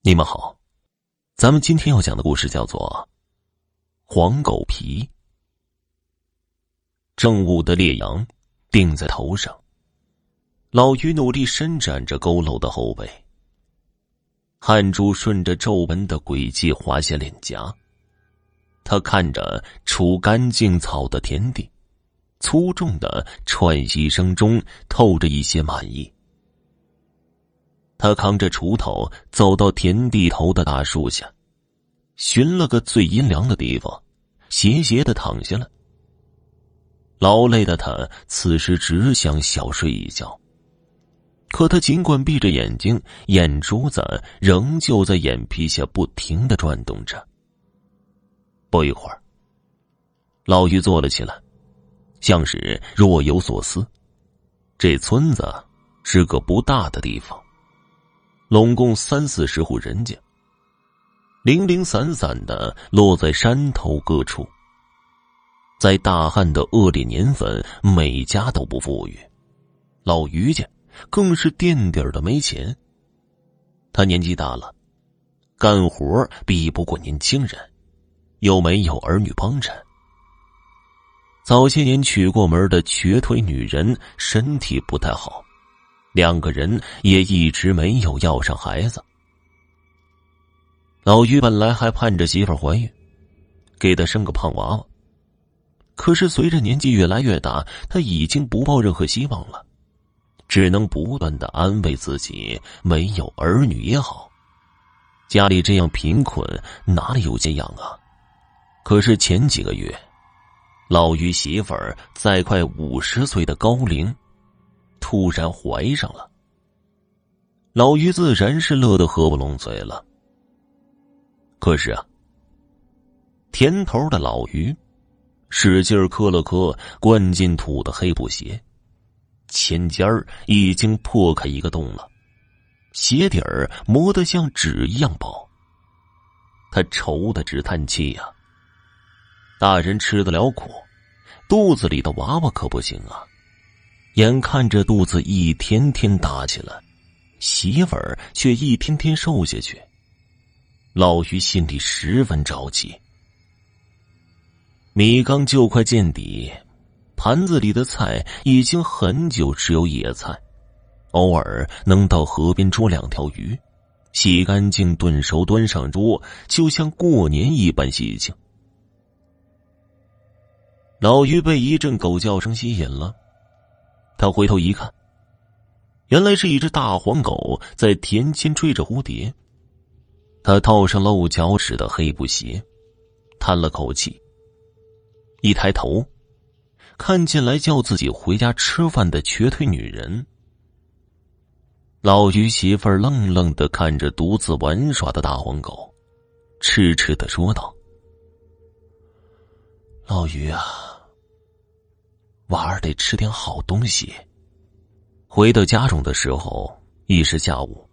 你们好，咱们今天要讲的故事叫做《黄狗皮》。正午的烈阳定在头上，老于努力伸展着佝偻的后背，汗珠顺着皱纹的轨迹滑下脸颊。他看着除干净草的田地，粗重的喘息声中透着一些满意。他扛着锄头走到田地头的大树下，寻了个最阴凉的地方，斜斜的躺下了。劳累的他此时只想小睡一觉。可他尽管闭着眼睛，眼珠子仍旧在眼皮下不停的转动着。不一会儿，老于坐了起来，像是若有所思。这村子是个不大的地方。拢共三四十户人家，零零散散的落在山头各处。在大旱的恶劣年份，每家都不富裕，老于家更是垫底的没钱。他年纪大了，干活比不过年轻人，又没有儿女帮衬。早些年娶过门的瘸腿女人身体不太好。两个人也一直没有要上孩子。老于本来还盼着媳妇怀孕，给他生个胖娃娃。可是随着年纪越来越大，他已经不抱任何希望了，只能不断的安慰自己：没有儿女也好，家里这样贫困，哪里有钱养啊？可是前几个月，老于媳妇在快五十岁的高龄。突然怀上了，老于自然是乐得合不拢嘴了。可是啊，田头的老于使劲磕了磕灌进土的黑布鞋，前尖已经破开一个洞了，鞋底儿磨得像纸一样薄。他愁的直叹气呀。大人吃得了苦，肚子里的娃娃可不行啊。眼看着肚子一天天大起来，媳妇儿却一天天瘦下去，老于心里十分着急。米缸就快见底，盘子里的菜已经很久只有野菜，偶尔能到河边捉两条鱼，洗干净炖熟端上桌，就像过年一般喜庆。老于被一阵狗叫声吸引了。他回头一看，原来是一只大黄狗在田间追着蝴蝶。他套上露脚趾的黑布鞋，叹了口气，一抬头，看见来叫自己回家吃饭的瘸腿女人。老于媳妇儿愣愣的看着独自玩耍的大黄狗，痴痴的说道：“老于啊。”娃儿得吃点好东西。回到家中的时候已是下午。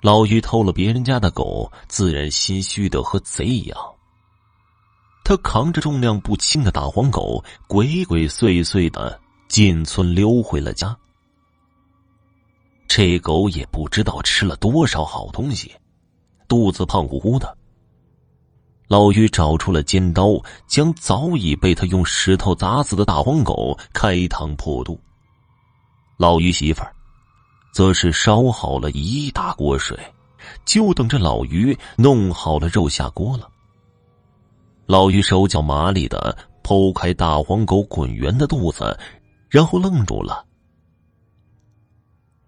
老于偷了别人家的狗，自然心虚的和贼一样。他扛着重量不轻的大黄狗，鬼鬼祟祟的进村溜回了家。这狗也不知道吃了多少好东西，肚子胖乎乎的。老于找出了尖刀，将早已被他用石头砸死的大黄狗开膛破肚。老于媳妇儿，则是烧好了一大锅水，就等着老于弄好了肉下锅了。老于手脚麻利的剖开大黄狗滚圆的肚子，然后愣住了。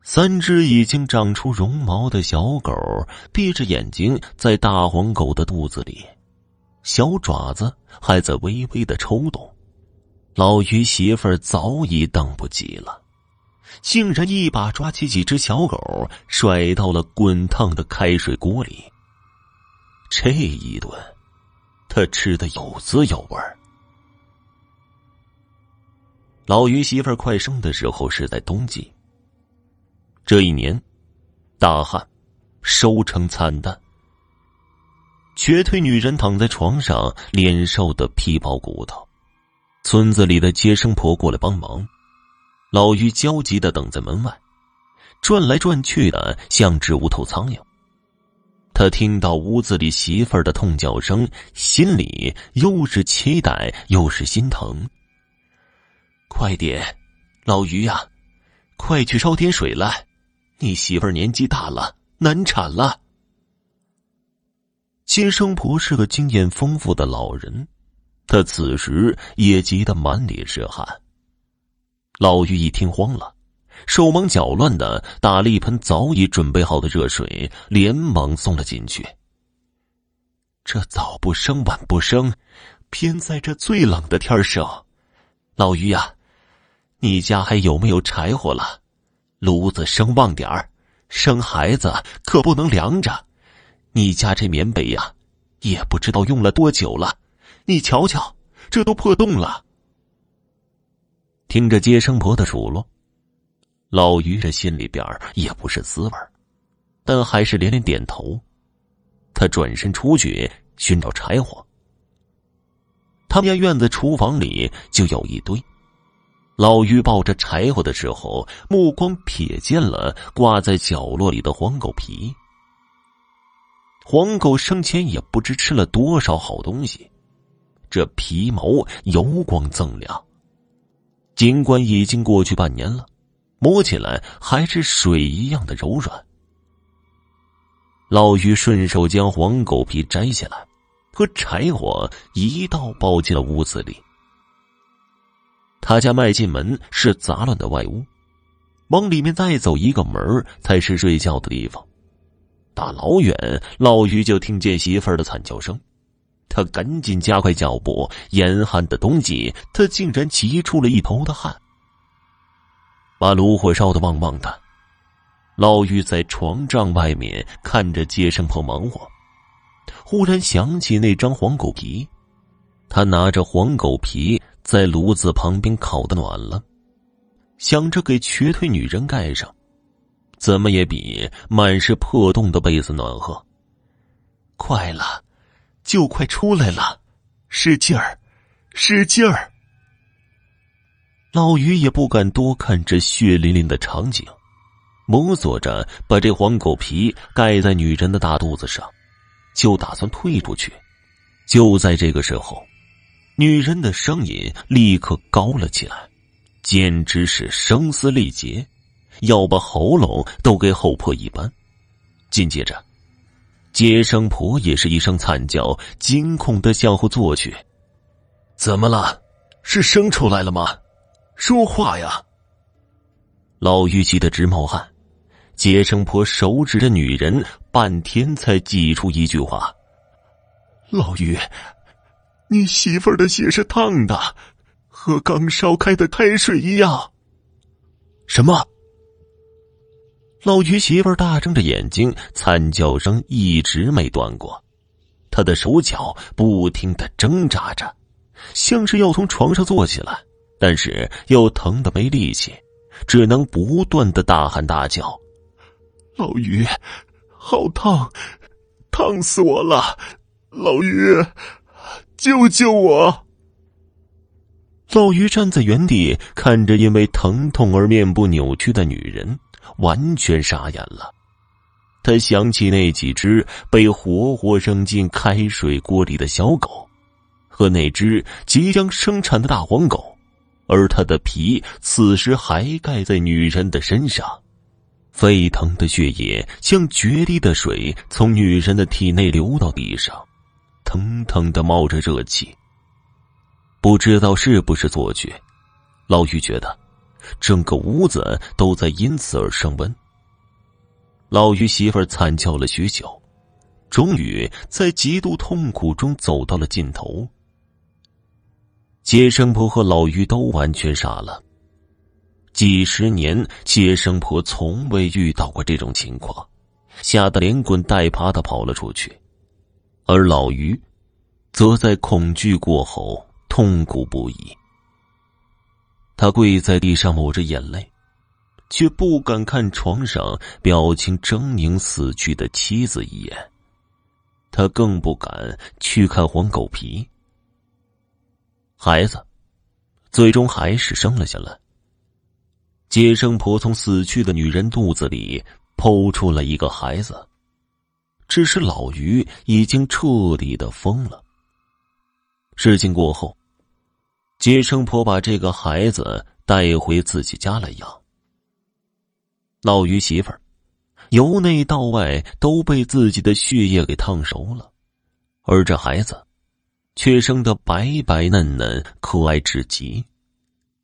三只已经长出绒毛的小狗闭着眼睛，在大黄狗的肚子里。小爪子还在微微的抽动，老于媳妇儿早已等不及了，竟然一把抓起几只小狗，甩到了滚烫的开水锅里。这一顿，他吃的有滋有味。老于媳妇儿快生的时候是在冬季。这一年，大旱，收成惨淡。瘸腿女人躺在床上，脸瘦的皮包骨头。村子里的接生婆过来帮忙，老于焦急的等在门外，转来转去的像只无头苍蝇。他听到屋子里媳妇儿的痛叫声，心里又是期待又是心疼。快点，老于呀，快去烧点水来，你媳妇儿年纪大了，难产了。接生婆是个经验丰富的老人，他此时也急得满脸是汗。老于一听慌了。手忙脚乱的打了一盆早已准备好的热水，连忙送了进去。这早不生晚不生，偏在这最冷的天生。老于呀，你家还有没有柴火了？炉子生旺点儿，生孩子可不能凉着。你家这棉被呀，也不知道用了多久了，你瞧瞧，这都破洞了。听着接生婆的数落。老于这心里边也不是滋味但还是连连点头。他转身出去寻找柴火。他们家院子厨房里就有一堆。老于抱着柴火的时候，目光瞥见了挂在角落里的黄狗皮。黄狗生前也不知吃了多少好东西，这皮毛油光锃亮。尽管已经过去半年了。摸起来还是水一样的柔软。老于顺手将黄狗皮摘下来，和柴火一道抱进了屋子里。他家迈进门是杂乱的外屋，往里面再走一个门才是睡觉的地方。大老远，老于就听见媳妇儿的惨叫声，他赶紧加快脚步。严寒的冬季，他竟然急出了一头的汗。把炉火烧得旺旺的，老于在床帐外面看着接生婆忙活，忽然想起那张黄狗皮，他拿着黄狗皮在炉子旁边烤的暖了，想着给瘸腿女人盖上，怎么也比满是破洞的被子暖和。快了，就快出来了，使劲儿，使劲儿。老于也不敢多看这血淋淋的场景，摸索着把这黄狗皮盖在女人的大肚子上，就打算退出去。就在这个时候，女人的声音立刻高了起来，简直是声嘶力竭，要把喉咙都给吼破一般。紧接着，接生婆也是一声惨叫，惊恐的向后坐去。怎么了？是生出来了吗？说话呀！老于急得直冒汗，接生婆手指着女人，半天才挤出一句话：“老于，你媳妇儿的血是烫的，和刚烧开的开水一样。”什么？老于媳妇大睁着眼睛，惨叫声一直没断过，她的手脚不停的挣扎着，像是要从床上坐起来。但是又疼的没力气，只能不断的大喊大叫：“老于，好烫，烫死我了！老于，救救我！”老于站在原地，看着因为疼痛而面部扭曲的女人，完全傻眼了。他想起那几只被活活扔进开水锅里的小狗，和那只即将生产的大黄狗。而他的皮此时还盖在女人的身上，沸腾的血液像决堤的水从女人的体内流到地上，腾腾的冒着热气。不知道是不是错觉，老于觉得整个屋子都在因此而升温。老于媳妇儿惨叫了许久，终于在极度痛苦中走到了尽头。接生婆和老于都完全傻了。几十年，接生婆从未遇到过这种情况，吓得连滚带爬的跑了出去，而老于，则在恐惧过后痛苦不已。他跪在地上抹着眼泪，却不敢看床上表情狰狞死去的妻子一眼。他更不敢去看黄狗皮。孩子，最终还是生了下来。接生婆从死去的女人肚子里剖出了一个孩子，只是老于已经彻底的疯了。事情过后，接生婆把这个孩子带回自己家来养。老于媳妇儿由内到外都被自己的血液给烫熟了，而这孩子却生得白白嫩嫩、可爱至极，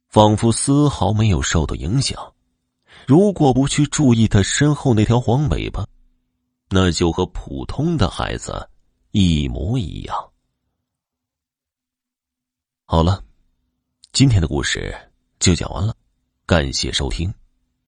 仿佛丝毫没有受到影响。如果不去注意他身后那条黄尾巴，那就和普通的孩子一模一样。好了，今天的故事就讲完了，感谢收听。